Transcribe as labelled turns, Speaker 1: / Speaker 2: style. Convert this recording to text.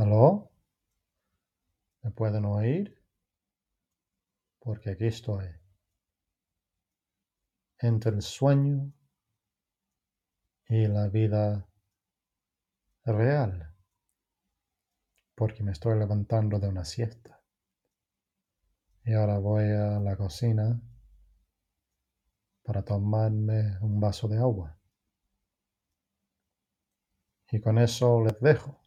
Speaker 1: ¿Aló? ¿Me pueden oír? Porque aquí estoy. Entre el sueño y la vida real. Porque me estoy levantando de una siesta. Y ahora voy a la cocina para tomarme un vaso de agua. Y con eso les dejo.